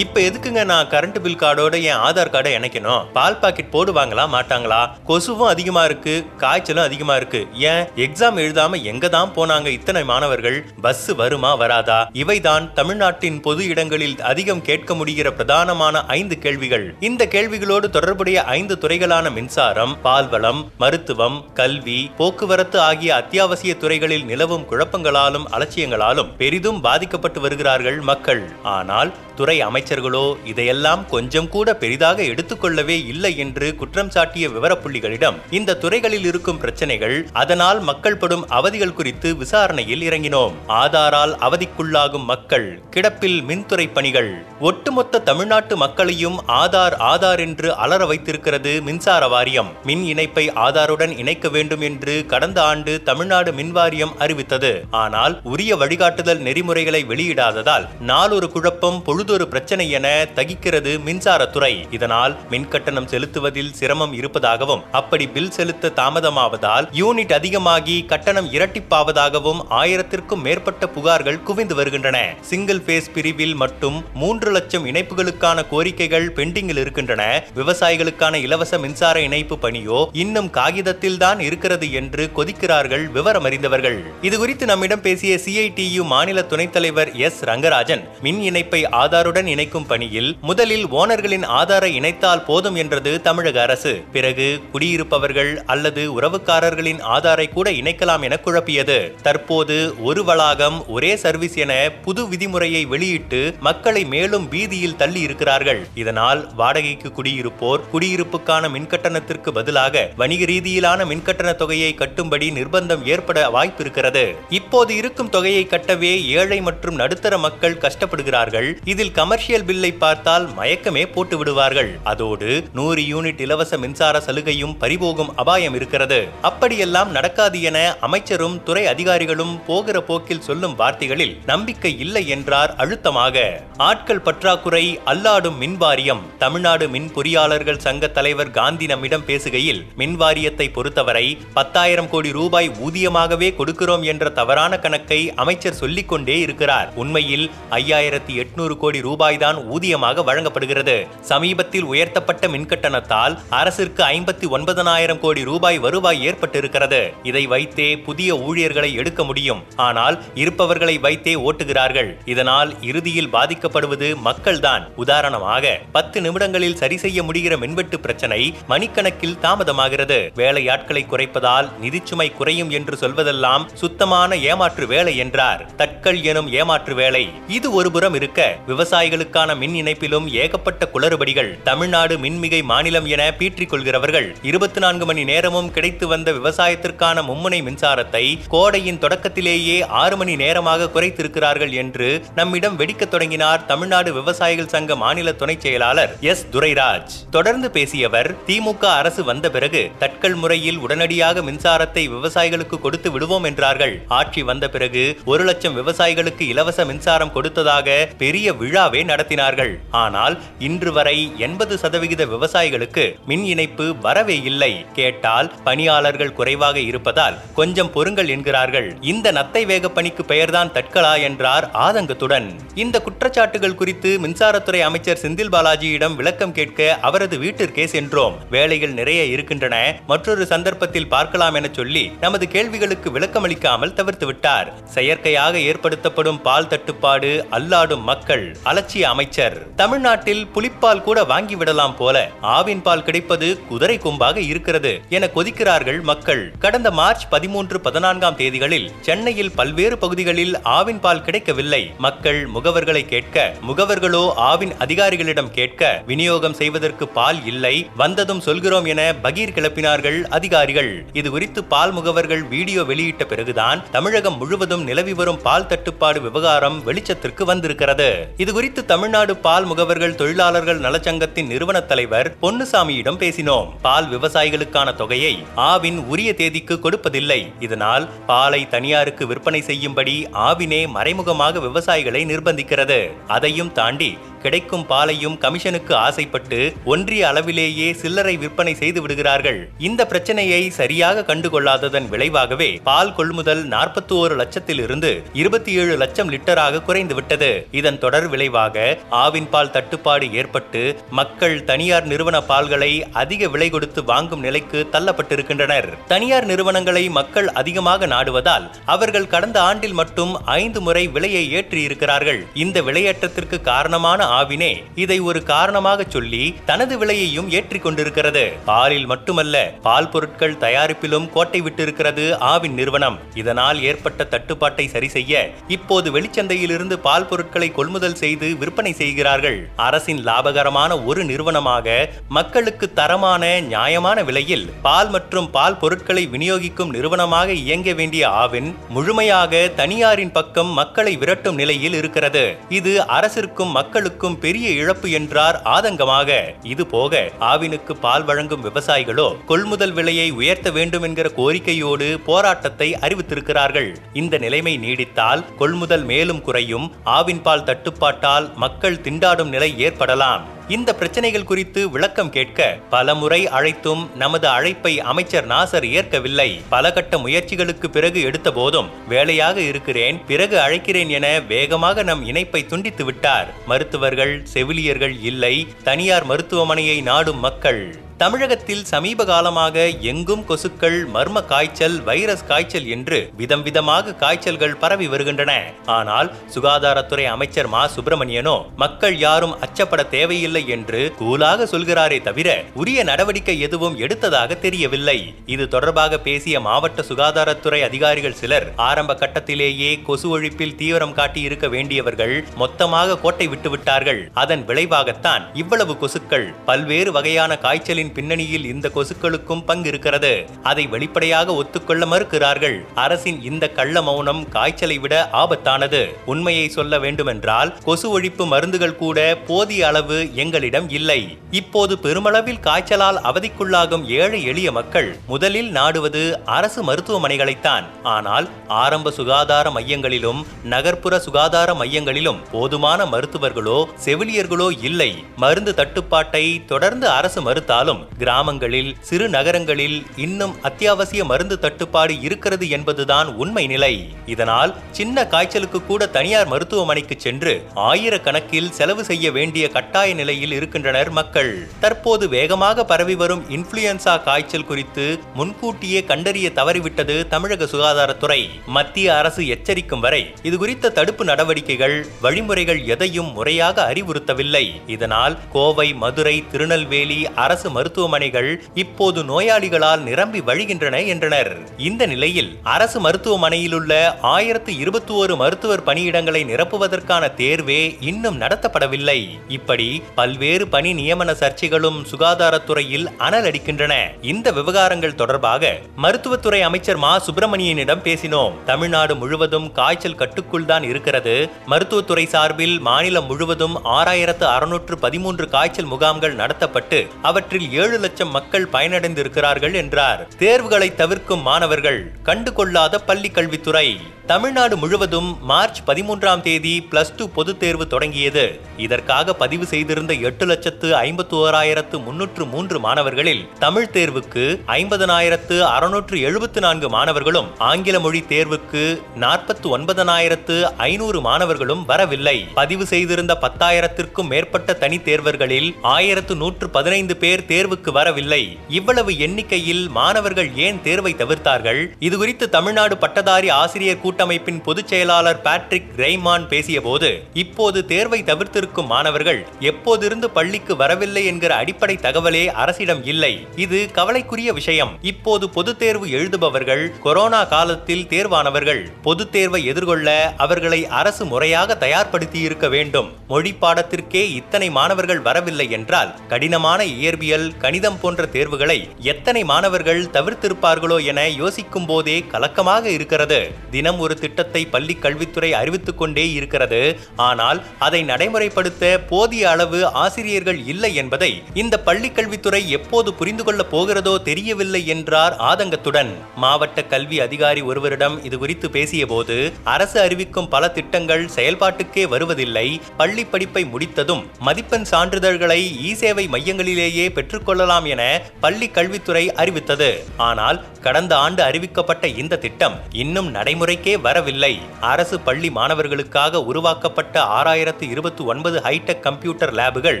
இப்ப எதுக்குங்க நான் கரண்ட் பில் கார்டோட என் ஆதார் கார்டை இணைக்கணும்? பால் பாக்கெட் போடுவாங்களா மாட்டாங்களா? கொசுவும் அதிகமா இருக்கு காய்ச்சலும் அதிகமா இருக்கு. ஏன்? எக்ஸாம் எழுதாம எங்க தான் போனாங்க இத்தனை மாணவர்கள்? பஸ் வருமா வராதா? இவைதான் தமிழ்நாட்டின் பொது இடங்களில் அதிகம் கேட்க முடிகிற பிரதானமான ஐந்து கேள்விகள். இந்த கேள்விகளோடு தொடர்புடைய ஐந்து துறைகளான மின்சாரம் பால்வளம் மருத்துவம் கல்வி போக்குவரத்து ஆகிய அத்தியாவசிய துறைகளில் நிலவும் குழப்பங்களாலும் அலட்சியங்களாலும் பெரிதும் பாதிக்கப்பட்டு வருகிறார்கள் மக்கள். ஆனால் துறை அமைச்சர் அமைச்சர்களோ இதையெல்லாம் கொஞ்சம் கூட பெரிதாக எடுத்துக்கொள்ளவே இல்லை என்று குற்றம் சாட்டிய விவரப்புள்ளிகளிடம் இந்த துறைகளில் இருக்கும் பிரச்சனைகள் அதனால் மக்கள் படும் அவதிகள் குறித்து விசாரணையில் இறங்கினோம். ஆதாரால் அவதிக்குள்ளாகும் மக்கள் கிடப்பில் மின்துறை பணிகள். ஒட்டுமொத்த தமிழ்நாட்டு மக்களையும் ஆதார் ஆதார் என்று அலற வைத்திருக்கிறது மின்சார வாரியம். மின் இணைப்பை ஆதாருடன் இணைக்க வேண்டும் என்று கடந்த ஆண்டு தமிழ்நாடு மின் வாரியம் அறிவித்தது. ஆனால் உரிய வழிகாட்டுதல் நெறிமுறைகளை வெளியிடாததால் நாளொரு குழப்பம் பொழுதொரு பிரச்சனை என தகிக்கிறது மின்சாரத்துறை. இதனால் மின் கட்டணம் செலுத்துவதில் சிரமம் இருப்பதாகவும் அப்படி பில் செலுத்த தாமதமாவதால் யூனிட் அதிகமாகி கட்டணம் இரட்டிப்பாவதாகவும் ஆயிரத்திற்கும் மேற்பட்ட புகார்கள் குவிந்து வருகின்றன. சிங்கிள் பேஸ் பிரிவில் மட்டும் மூன்று லட்சம் இணைப்புகளுக்கான கோரிக்கைகள் பெண்டிங்கில் இருக்கின்றன. விவசாயிகளுக்கான இலவச மின்சார இணைப்பு பணியோ இன்னும் காகிதத்தில் தான் இருக்கிறது என்று கொதிக்கிறார்கள் விவரம் அறிந்தவர்கள் இது குறித்து நம்மிடம் பேசிய சிஐடியு மாநில துணைத் தலைவர் எஸ் ரங்கராஜன் மின் இணைப்பை ஆதாருடன் இணைக்கும் பணியில் முதலில் ஓனர்களின் ஆதாரை இணைத்தால் போதும் என்றது தமிழக அரசு. பிறகு குடியிருப்பவர்கள் அல்லது உறவுக்காரர்களின் ஆதாரை கூட இணைக்கலாம் என குழப்பியது. தற்போது ஒரு வளாகம் ஒரே சர்வீஸ் என புது விதிமுறையை வெளியிட்டு மக்களை மேலும் பீதியில் தள்ளி இருக்கிறார்கள். இதனால் வாடகைக்கு குடியிருப்போர் குடியிருப்புக்கான மின்கட்டணத்திற்கு பதிலாக வணிக ரீதியிலான மின்கட்டண தொகையை கட்டும்படி நிர்பந்தம் ஏற்பட வாய்ப்பிருக்கிறது. இப்போது இருக்கும் தொகையை கட்டவே ஏழை மற்றும் நடுத்தர மக்கள் கஷ்டப்படுகிறார்கள். இதில் கமர்ஷியல் கமர்ஷியல் பில்லை பார்த்தால் மயக்கமே போட்டு விடுவார்கள். அதோடு நூறு யூனிட் இலவச மின்சார சலுகையும் பறிபோகும் அபாயம் இருக்கிறது. அப்படியெல்லாம் நடக்காது என அமைச்சரும் துறை அதிகாரிகளும் போகிற போக்கில் சொல்லும் வார்த்தைகளில் நம்பிக்கை இல்லை என்றார் அழுத்தமாக. ஆட்கள் பற்றாக்குறை அல்லாடும் மின்வாரியம் தமிழ்நாடு மின் பொறியாளர்கள் சங்க தலைவர் காந்தி நம்மிடம் பேசுகையில் மின்வாரியத்தை பொறுத்தவரை பத்தாயிரம் கோடி ரூபாய் ஊதியமாகவே கொடுக்கிறோம் என்ற தவறான கணக்கை அமைச்சர் சொல்லிக்கொண்டே இருக்கிறார். உண்மையில் ஐயாயிரத்தி எட்நூறு கோடி ரூபாய் ரூபாய்தான் ஊதியமாக வழங்கப்படுகிறது. சமீபத்தில் உயர்த்தப்பட்ட மின்கட்டணத்தால் அரசிற்கு ஐம்பத்தி ஒன்பதனாயிரம் கோடி ரூபாய் வருவாய் ஏற்பட்டிருக்கிறது. இதை வைத்தே புதிய ஊழியர்களை எடுக்க முடியும். ஆனால் இருப்பவர்களை வைத்தே ஓட்டுகிறார்கள். இதனால் இறுதியில் பாதிக்கப்படுவது மக்கள்தான். உதாரணமாக பத்து நிமிடங்களில் சரி செய்ய முடிகிற மின்வெட்டு பிரச்சனை மணிக்கணக்கில் தாமதமாகிறது. வேலையாட்களை குறைப்பதால் நிதிச்சுமை குறையும் என்று சொல்வதெல்லாம் சுத்தமான ஏமாற்று வேலை என்றார். தட்கல் எனும் ஏமாற்று வேலை. இது ஒருபுறம் இருக்க விவசாயிகளுக்கு விவசாயிகளுக்கான மின் இணைப்பிலும் ஏகப்பட்ட குளறுபடிகள் தமிழ்நாடு மின்மிகை மாநிலம் என பீற்றிக் கொள்கிறவர்கள். இருபத்தி நான்கு மணி நேரமும் கிடைத்து வந்த விவசாயத்திற்கான மும்முனை மின்சாரத்தை கோடையின் தொடக்கத்திலேயே ஆறு மணி நேரமாக குறைத்திருக்கிறார்கள் என்று நம்மிடம் வெடிக்க தொடங்கினார் தமிழ்நாடு விவசாயிகள் சங்க மாநில துணை செயலாளர் எஸ். துரைராஜ். தொடர்ந்து பேசியவர் திமுக அரசு வந்த பிறகு தட்கல் முறையில் உடனடியாக மின்சாரத்தை விவசாயிகளுக்கு கொடுத்து விடுவோம் என்றார்கள். ஆட்சி வந்த பிறகு ஒரு லட்சம் விவசாயிகளுக்கு இலவச மின்சாரம் கொடுத்ததாக பெரிய விழாவே நட நடத்தினார்கள். ஆனால் இன்று வரை எண்பது சதவிகித விவசாயிகளுக்கு மின் இணைப்பு வரவே இல்லை. கேட்டால் பணியாளர்கள் குறைவாக இருப்பதால் கொஞ்சம் பொறுங்கள் என்கிறார்கள். இந்த நத்தை வேக பணிக்கு பெயர்தான் தட்கலா என்றார் ஆதங்கத்துடன். இந்த குற்றச்சாட்டுகள் குறித்து மின்சாரத்துறை அமைச்சர் செந்தில் பாலாஜியிடம் விளக்கம் கேட்க அவரது வீட்டிற்கே சென்றோம். வேலைகள் நிறைய இருக்கின்றன. மற்றொரு சந்தர்ப்பத்தில் பார்க்கலாம் என சொல்லி நமது கேள்விகளுக்கு விளக்கமளிக்காமல் தவிர்த்து விட்டார். செயற்கையாக ஏற்படுத்தப்படும் பால் தட்டுப்பாடு அல்லாடும் மக்கள் அலட்சிய அமைச்சர். தமிழ்நாட்டில் புலிப்பால் கூட வாங்கி விடலாம் போல ஆவின் பால் கிடைப்பது குதிரை கொம்பாக இருக்கிறது என கொதிக்கிறார்கள் மக்கள். கடந்த மார்ச் பதிமூன்று பதினான்காம் தேதிகளில் சென்னையில் பல்வேறு பகுதிகளில் ஆவின் பால் கிடைக்கவில்லை. மக்கள் முகவர்களை கேட்க முகவர்களோ ஆவின் அதிகாரிகளிடம் கேட்க விநியோகம் செய்வதற்கு பால் இல்லை வந்ததும் சொல்கிறோம் என பகீர் கிளப்பினார்கள் அதிகாரிகள். இது குறித்து பால் முகவர்கள் வீடியோ வெளியிட்ட பிறகுதான் தமிழகம் முழுவதும் நிலவி வரும் பால் தட்டுப்பாடு விவகாரம் வெளிச்சத்திற்கு வந்திருக்கிறது. இது இதுகுறித்து தமிழ்நாடு பால் முகவர்கள் தொழிலாளர்கள் நலச்சங்கத்தின் நிறுவன தலைவர் பொன்னுசாமியிடம் பேசினோம். பால் விவசாயிகளுக்கான தொகையை ஆவின் உரிய தேதிக்கு கொடுப்பதில்லை. இதனால் பாலை தனியாருக்கு விற்பனை செய்யும்படி ஆவினே மறைமுகமாக விவசாயிகளை நிர்பந்திக்கிறது. அதையும் தாண்டி கிடைக்கும் பாலையும் கமிஷனுக்கு ஆசைப்பட்டு ஒன்றிய அளவிலேயே சில்லறை விற்பனை செய்து விடுகிறார்கள். இந்த பிரச்சனையை சரியாக கண்டுகொள்ளாததன் விளைவாகவே பால் கொள்முதல் நாற்பத்தி ஓரு லட்சத்தில் இருந்து இருபத்தி ஏழு லட்சம் லிட்டராக குறைந்துவிட்டது. இதன் தொடர் விளைவாக ஆவின் பால் தட்டுப்பாடு ஏற்பட்டு மக்கள் தனியார் நிறுவன பால்களை அதிக விலை கொடுத்து வாங்கும் நிலைக்கு தள்ளப்பட்டிருக்கின்றனர். தனியார் நிறுவனங்களை மக்கள் அதிகமாக நாடுவதால் அவர்கள் கடந்த ஆண்டில் மட்டும் ஐந்து முறை விலையை ஏற்றியிருக்கிறார்கள். இந்த விலையேற்றத்திற்கு காரணமான ஆவினே இதை ஒரு காரணமாக சொல்லி தனது விலையையும் ஏற்றிக் கொண்டிருக்கிறது. பாலில் மட்டுமல்ல பால் பொருட்கள் தயாரிப்பிலும் கோட்டை விட்டிருக்கிறது ஆவின் நிறுவனம். இதனால் ஏற்பட்ட தட்டுப்பாட்டை சரி செய்ய இப்போது வெளிச்சந்தையிலிருந்து பால் பொருட்களை கொள்முதல் செய்து விற்பனை செய்கிறார்கள். அரசின் லாபகரமான ஒரு நிறுவனமாக மக்களுக்கு தரமான நியாயமான விலையில் பால் மற்றும் பால் பொருட்களை விநியோகிக்கும் நிறுவனமாக இயங்க வேண்டிய ஆவின் முழுமையாக தனியாரின் பக்கம் மக்களை விரட்டும் நிலையில் இருக்கிறது. இது அரசிற்கும் மக்களுக்கும் பெரிய இழப்பு என்றார் ஆதங்கமாக. இது போக ஆவினுக்கு பால் வழங்கும் விவசாயிகளோ கொள்முதல் விலையை உயர்த்த வேண்டும் என்கிற கோரிக்கையோடு போராட்டத்தை அறிவித்திருக்கிறார்கள். இந்த நிலைமை நீடித்தால் கொள்முதல் மேலும் குறையும். ஆவின் பால் தட்டுப்பாட்டால் மக்கள் திண்டாடும் நிலை ஏற்படலாம். இந்த பிரச்சனைகள் குறித்து விளக்கம் கேட்க பல முறை அழைத்தும் நமது அழைப்பை அமைச்சர் நாசர் ஏற்கவில்லை. பல கட்ட முயற்சிகளுக்கு பிறகு எடுத்த போதும் வேலையாக இருக்கிறேன் பிறகு அழைக்கிறேன் என வேகமாக நம் இணைப்பை துண்டித்து விட்டார். மருத்துவர்கள் செவிலியர்கள் இல்லை தனியார் மருத்துவமனையை நாடும் மக்கள். தமிழகத்தில் சமீப காலமாக எங்கும் கொசுக்கள் மர்ம காய்ச்சல் வைரஸ் காய்ச்சல் என்று விதம் விதமாக காய்ச்சல்கள் பரவி வருகின்றன. ஆனால் சுகாதாரத்துறை அமைச்சர் மா. சுப்பிரமணியனோ மக்கள் யாரும் அச்சப்பட தேவையில்லை என்று கூலாக சொல்கிறாரே தவிர உரிய நடவடிக்கை எதுவும் எடுத்ததாக தெரியவில்லை. இது தொடர்பாக பேசிய மாவட்ட சுகாதாரத்துறை அதிகாரிகள் சிலர் ஆரம்ப கட்டத்திலேயே கொசு ஒழிப்பில் தீவிரம் காட்டியிருக்க வேண்டியவர்கள் மொத்தமாக கோட்டை விட்டுவிட்டார்கள். அதன் விளைவாகத்தான் இவ்வளவு கொசுக்கள் பல்வேறு வகையான காய்ச்சலின் பின்னணியில் இந்த கொசுக்களுக்கும் பங்கு இருக்கிறது அதை வெளிப்படையாக ஒத்துக்கொள்ள மறுக்கிறார்கள். அரசின் இந்த கள்ள மௌனம் காய்ச்சலை விட ஆபத்தானது. உண்மையை சொல்ல வேண்டுமென்றால் கொசு ஒழிப்பு மருந்துகள் கூட போதிய அளவு எங்களிடம் இல்லை. இப்போது பெருமளவில் காய்ச்சலால் அவதிக்குள்ளாகும் ஏழை எளிய மக்கள் முதலில் நாடுவது அரசு மருத்துவமனைகளைத்தான். ஆனால் ஆரம்ப சுகாதார மையங்களிலும் நகர்ப்புற சுகாதார மையங்களிலும் போதுமான மருத்துவர்களோ செவிலியர்களோ இல்லை. மருந்து தட்டுப்பாட்டை தொடர்ந்து அரசு மறுத்தாலும் கிராமங்களில் சிறு நகரங்களில் இன்னும் அத்தியாவசிய மருந்து தட்டுப்பாடு இருக்கிறது என்பதுதான் உண்மை நிலை. இதனால் சின்ன காய்ச்சலுக்கு கூட தனியார் மருத்துவமனைக்கு சென்று ஆயிரக்கணக்கில் செலவு செய்ய வேண்டிய கட்டாய நிலை நிலையில் இருக்கின்றனர் மக்கள். தற்போது வேகமாக பரவி வரும் இன்ஃபுளுயன்சா காய்ச்சல் குறித்து முன்கூட்டியே கண்டறிய தவறிவிட்டது தமிழக சுகாதாரத்துறை. மத்திய அரசு எச்சரிக்கும் வரை இதுகுறித்த தடுப்பு நடவடிக்கைகள் வழிமுறைகள் எதையும் முறையாக அறிவுறுத்தவில்லை. இதனால் கோவை மதுரை திருநெல்வேலி அரசு மருத்துவமனைகள் இப்போது நோயாளிகளால் நிரம்பி வழிகின்றன என்றனர். இந்த நிலையில் அரசு மருத்துவமனையில் உள்ள ஆயிரத்து இருபத்தி ஒரு மருத்துவர் பணியிடங்களை நிரப்புவதற்கான தேர்வே இன்னும் நடத்தப்படவில்லை. இப்படி பல்வேறு பணி நியமன சர்ச்சைகளும் சுகாதாரத்துறையில் அனலடிக்கின்றன இந்த விவகாரங்கள் தொடர்பாக மருத்துவத்துறை அமைச்சர் மா. சுப்பிரமணியனிடம் பேசினோம். தமிழ்நாடு முழுவதும் காய்ச்சல் கட்டுக்குள் தான் இருக்கிறது. மருத்துவத்துறை சார்பில் மாநிலம் முழுவதும் ஆறாயிரத்து அறுநூற்று பதிமூன்று காய்ச்சல் முகாம்கள் நடத்தப்பட்டு அவற்றில் ஏழு லட்சம் மக்கள் பயனடைந்திருக்கிறார்கள் என்றார். தேர்வுகளை தவிர்க்கும் மாணவர்கள் கண்டுகொள்ளாத பள்ளி கல்வித்துறை. தமிழ்நாடு முழுவதும் மார்ச் பதிமூன்றாம் தேதி பிளஸ் டூ பொதுத் தேர்வு தொடங்கியது. இதற்காக பதிவு செய்திருந்த எட்டு லட்சத்து ஐம்பத்தி ஓராயிரத்து முன்னூற்று மூன்று மாணவர்களில் தமிழ் தேர்வுக்கு ஐம்பதனாயிரத்து அறுநூற்று எழுபத்து நான்கு மாணவர்களும் ஆங்கில மொழி தேர்வுக்கு நாற்பத்து ஒன்பதனாயிரத்து ஐநூறு மாணவர்களும் வரவில்லை. பதிவு செய்திருந்த பத்தாயிரத்திற்கும் மேற்பட்ட தனி தேர்வர்களில் ஆயிரத்து நூற்று பதினைந்து பேர் தேர்வுக்கு வரவில்லை. இவ்வளவு எண்ணிக்கையில் மாணவர்கள் ஏன் தேர்வை தவிர்த்தார்கள்? இதுகுறித்து தமிழ்நாடு பட்டதாரி ஆசிரியர் கூட்டமைப்பின் பொதுச் செயலாளர் பேட்ரிக் ரெய்மான் பேசியபோது இப்போது தேர்வை தவிர்த்திருக்கும் மாணவர்கள் எப்போது அப்போதிருந்து பள்ளிக்கு வரவில்லை என்கிற அடிப்படை தகவலே அரசிடம் இல்லை. இது கவலைக்குரிய விஷயம். இப்போது பொது தேர்வு எழுதுபவர்கள் கொரோனா காலத்தில் தேர்வானவர்கள் பொது தேர்வை எதிர்கொள்ள அவர்களை அரசு முறையாக தயார்படுத்தி இருக்க வேண்டும். மொழி பாடத்திற்கே இத்தனை மாணவர்கள் வரவில்லை என்றால் கடினமான இயற்பியல் கணிதம் போன்ற தேர்வுகளை எத்தனை மாணவர்கள் தவிர்த்திருப்பார்களோ என யோசிக்கும் போதே கலக்கமாக இருக்கிறது. தினம் ஒரு ஒரு திட்டத்தை பள்ளி கல்வித்துறை அறிவித்துக் கொண்டே இருக்கிறது. ஆனால் அதை நடைமுறைப்படுத்த போதிய அளவு ஆசிரியர்கள் இல்லை என்பதை இந்த பள்ளிக்கல்வித்துறை எப்போது புரிந்து கொள்ளப் போகிறதோ தெரியவில்லை என்றார் ஆதங்கத்துடன். மாவட்ட கல்வி அதிகாரி ஒருவரிடம் இது குறித்து பேசியபோது அரசு அறிவிக்கும் பல திட்டங்கள் செயல்பாட்டுக்கே வருவதில்லை. பள்ளி படிப்பை முடித்ததும் மதிப்பெண் சான்றிதழ்களை இ சேவை மையங்களிலேயே பெற்றுக்கொள்ளலாம் என பள்ளி கல்வித்துறை அறிவித்தது. ஆனால் கடந்த ஆண்டு அறிவிக்கப்பட்ட இந்த திட்டம் இன்னும் நடைமுறைக்கே வரவில்லை. அரசு பள்ளி மாணவர்களுக்காக உருவாக்கப்பட்ட ஆறாயிரத்து இருபத்தி ஒன்பது ஹைடெக் கம்ப்யூட்டர் லேபுகள்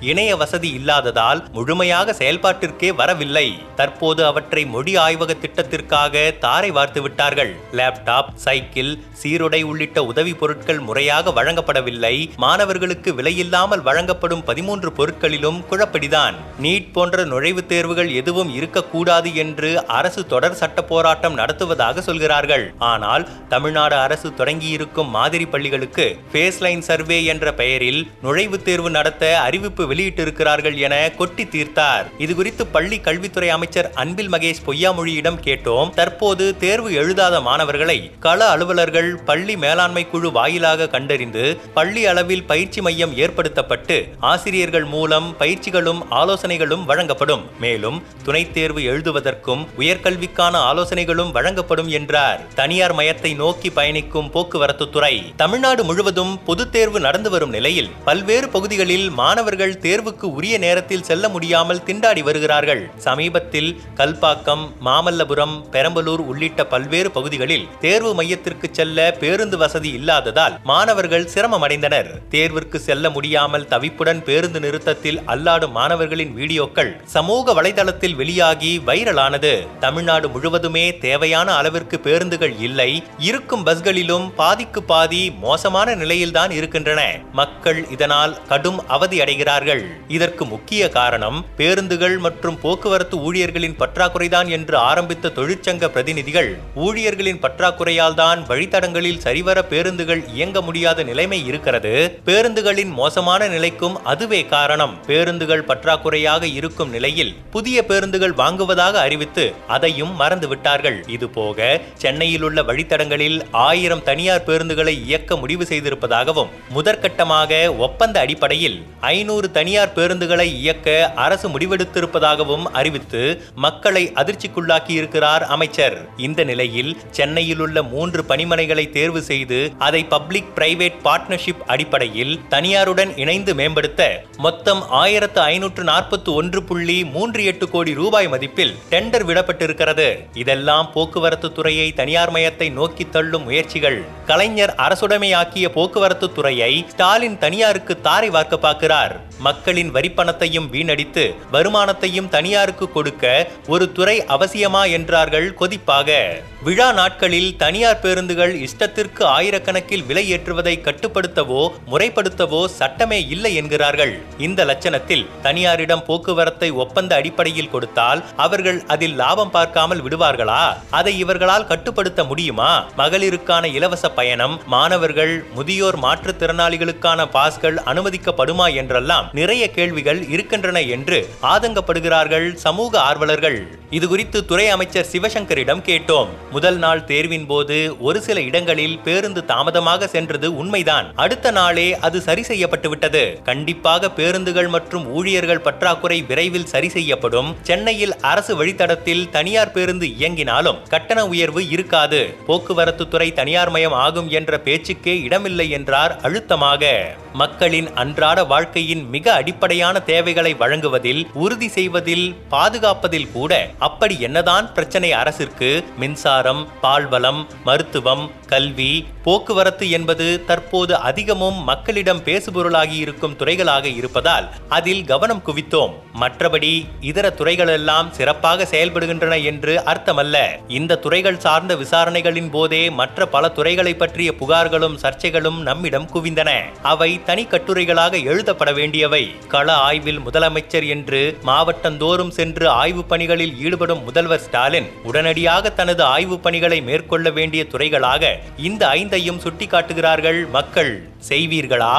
இணைய வசதி இல்லாததால் முழுமையாக செயல்பாட்டிற்கே வரவில்லை. தற்போது அவற்றை மொழி ஆய்வக திட்டத்திற்காக தாரை வார்த்து விட்டார்கள். லேப்டாப் சைக்கிள் சீருடை உள்ளிட்ட உதவி பொருட்கள் முறையாக வழங்கப்படவில்லை. மாணவர்களுக்கு விலையில்லாமல் வழங்கப்படும் பதிமூன்று பொருட்களிலும் குழப்படிதான். நீட் போன்ற நுழைவுத் தேர்வுகள் எதுவும் இருக்கக்கூடாது என்று அரசு தொடர் சட்ட போராட்டம் நடத்துவதாக சொல்கிறார்கள். ஆனால் தமிழ்நாடு அரசு தொடங்கியிருக்கும் மாதிரி பள்ளிகளுக்கு பேஸ்லைன் சர்வே என்ற பெயரில் நுழைவுத் தேர்வு நடத்த அறிவிப்பு வெளியிட்டிருக்கிறார்கள் என கொட்டி தீர்த்தார். இது குறித்து பள்ளி கல்வித்துறை அமைச்சர் அன்பில் மகேஷ் பொய்யாமொழியிடம் கேட்டோம். தற்போது தேர்வு எழுதாத மாணவர்களை கள அலுவலர்கள் பள்ளி மேலாண்மை குழு வாயிலாக கண்டறிந்து பள்ளி அளவில் பயிற்சி மையம் ஏற்படுத்தப்பட்டு ஆசிரியர்கள் மூலம் பயிற்சிகளும் ஆலோசனைகளும் வழங்கப்படும். மேலும் துணைத் தேர்வு எழுதுவதற்கும் உயர்கல்விக்கான ஆலோசனைகளும் வழங்கப்படும் என்றார். தனியார் மயத்தை நோக்கி பயணிக்கும் போக்குவரத்து துறை. தமிழ்நாடு முழுவதும் பொதுத் தேர்வு நடந்து வரும் நிலையில் பல்வேறு பகுதிகளில் மாணவர் மாணவர்கள் தேர்வுக்கு உரிய நேரத்தில் செல்ல முடியாமல் திண்டாடி வருகிறார்கள். சமீபத்தில் கல்பாக்கம் மாமல்லபுரம் பெரம்பலூர் உள்ளிட்ட பல்வேறு பகுதிகளில் தேர்வு மையத்திற்கு செல்ல பேருந்து வசதி இல்லாததால் மாணவர்கள் சிரமமடைந்தனர். தேர்விற்கு செல்ல முடியாமல் தவிப்புடன் பேருந்து நிறுத்தத்தில் அல்லாடும் மாணவர்களின் வீடியோக்கள் சமூக வலைதளத்தில் வெளியாகி வைரலானது. தமிழ்நாடு முழுவதுமே தேவையான அளவிற்கு பேருந்துகள் இல்லை. இருக்கும் பஸ்களிலும் பாதிக்கு பாதி மோசமான நிலையில்தான் இருக்கின்றன. மக்கள் இதனால் கடும் அவதி அடைகிறார்கள். இதற்கு முக்கிய காரணம் பேருந்துகள் மற்றும் போக்குவரத்து ஊழியர்களின் பற்றாக்குறைதான் என்று ஆரம்பித்த தொழிற்சங்க பிரதிநிதிகள் ஊழியர்களின் பற்றாக்குறையால் தான் வழித்தடங்களில் சரிவர பேருந்துகள் இயங்க முடியாத நிலைமை இருக்கிறது. பேருந்துகளின் மோசமான நிலைக்கும் அதுவே காரணம். பேருந்துகள் பற்றாக்குறையாக இருக்கும் நிலையில் புதிய பேருந்துகள் வாங்குவதாக அறிவித்து அதையும் மறந்துவிட்டார்கள் இதுபோக சென்னையில் உள்ள வழித்தடங்களில் ஆயிரம் தனியார் பேருந்துகளை இயக்க முடிவு செய்திருப்பதாகவும் முதற்கட்டமாக ஒப்பந்த அடிப்படையில் ஐநூறு தனியார் பேருந்துகளை இயக்க அரசு முடிவெடுத்திருப்பதாகவும் அறிவித்து மக்களை அதிர்ச்சிக்குள்ளாக்கியிருக்கிறார் அமைச்சர். இந்த நிலையில் சென்னையில் உள்ள மூன்று பணிமனைகளை தேர்வு செய்து அதை பப்ளிக் பிரைவேட் பார்ட்னர்ஷிப் அடிப்படையில் தனியாருடன் இணைந்து மேம்படுத்த மொத்தம் ஆயிரத்து ஐநூற்று நாற்பத்தி ஒன்று புள்ளி மூன்று எட்டு கோடி ரூபாய் மதிப்பில் டெண்டர் விடப்பட்டிருக்கிறது. இதெல்லாம் போக்குவரத்து துறையை தனியார் மயத்தை நோக்கி தள்ளும் முயற்சிகள். கலைஞர் அரசுடைமையாக்கிய போக்குவரத்து துறையை ஸ்டாலின் தனியாருக்கு தாரை வார்க்க பார்க்கிறார். மக்களின் வரிப்பணத்தையும் வீணடித்து வருமானத்தையும் தனியாருக்கு கொடுக்க ஒரு துறை அவசியமா என்றார்கள் கொதிப்பாக. விழா நாட்களில் தனியார் பேருந்துகள் இஷ்டத்திற்கு ஆயிரக்கணக்கில் விலை ஏற்றுவதை கட்டுப்படுத்தவோ முறைப்படுத்தவோ சட்டமே இல்லை என்கிறார்கள். இந்த லட்சணத்தில் தனியாரிடம் போக்குவரத்தை ஒப்பந்த அடிப்படையில் கொடுத்தால் அவர்கள் அதில் லாபம் பார்க்காமல் விடுவார்களா? அதை இவர்களால் கட்டுப்படுத்த முடியுமா? மகளிருக்கான இலவச பயணம் மாணவர்கள் முதியோர் மாற்றுத்திறனாளிகளுக்கான பாஸ்கள் அனுமதிக்கப்படுமா போன்றெல்லாம் நிறைய கேள்விகள் இருக்கின்றன என்று ஆதங்கப்படுகிறார்கள் சமூக ஆர்வலர்கள். இதுகுறித்து துறை அமைச்சர் சிவசங்கரிடம் கேட்டோம். முதல் நாள் தேர்வின் போது ஒரு சில இடங்களில் பேருந்து தாமதமாக சென்றது உண்மைதான். அடுத்த நாளே அது சரி செய்யப்பட்டுவிட்டது. கண்டிப்பாக பேருந்துகள் மற்றும் ஊழியர்கள் பற்றாக்குறை விரைவில் சரி செய்யப்படும். சென்னையில் அரசு வழித்தடத்தில் தனியார் பேருந்து இயங்கினாலும் கட்டண உயர்வு இருக்காது. போக்குவரத்து துறை தனியார் மயம் ஆகும் என்ற பேச்சுக்கே இடமில்லை என்றார் அழுத்தமாக. மக்களின் அன்றாட கல்வியின் மிக அடிப்படையான தேவைகளை வழங்குவதில் உறுதி செய்வதில் பாதுகாப்பதில் கூட அப்படி என்னதான் பிரச்சனை அரசிற்கு மின்சாரம் பால்வளம் மருத்துவம் கல்வி போக்குவரத்து என்பது தற்போது அதிகமும் மக்களிடம் பேசுபொருளாகி இருக்கும் துறைகளாக இருப்பதால் அதில் கவனம் குவித்தோம். மற்றபடி இதர துறைகளெல்லாம் சிறப்பாக செயல்படுகின்றன என்று அர்த்தமல்ல. இந்த துறைகள் சார்ந்த விசாரணைகளின் போதே மற்ற பல துறைகளை பற்றிய புகார்களும் சர்ச்சைகளும் நம்மிடம் குவிந்தன. அவை தனி கட்டுரைகளாக எழுதப்படவே வேண்டியவை கள ஆய்வில் முதலமைச்சர் என்று மாவட்டந்தோறும் சென்று ஆய்வு பணிகளில் ஈடுபடும் முதல்வர் ஸ்டாலின் உடனடியாக தனது ஆய்வு பணிகளை மேற்கொள்ள வேண்டிய துறைகளாக இந்த ஐந்தையும் சுட்டிக்காட்டுகிறார்கள் மக்கள். செய்வீர்களா?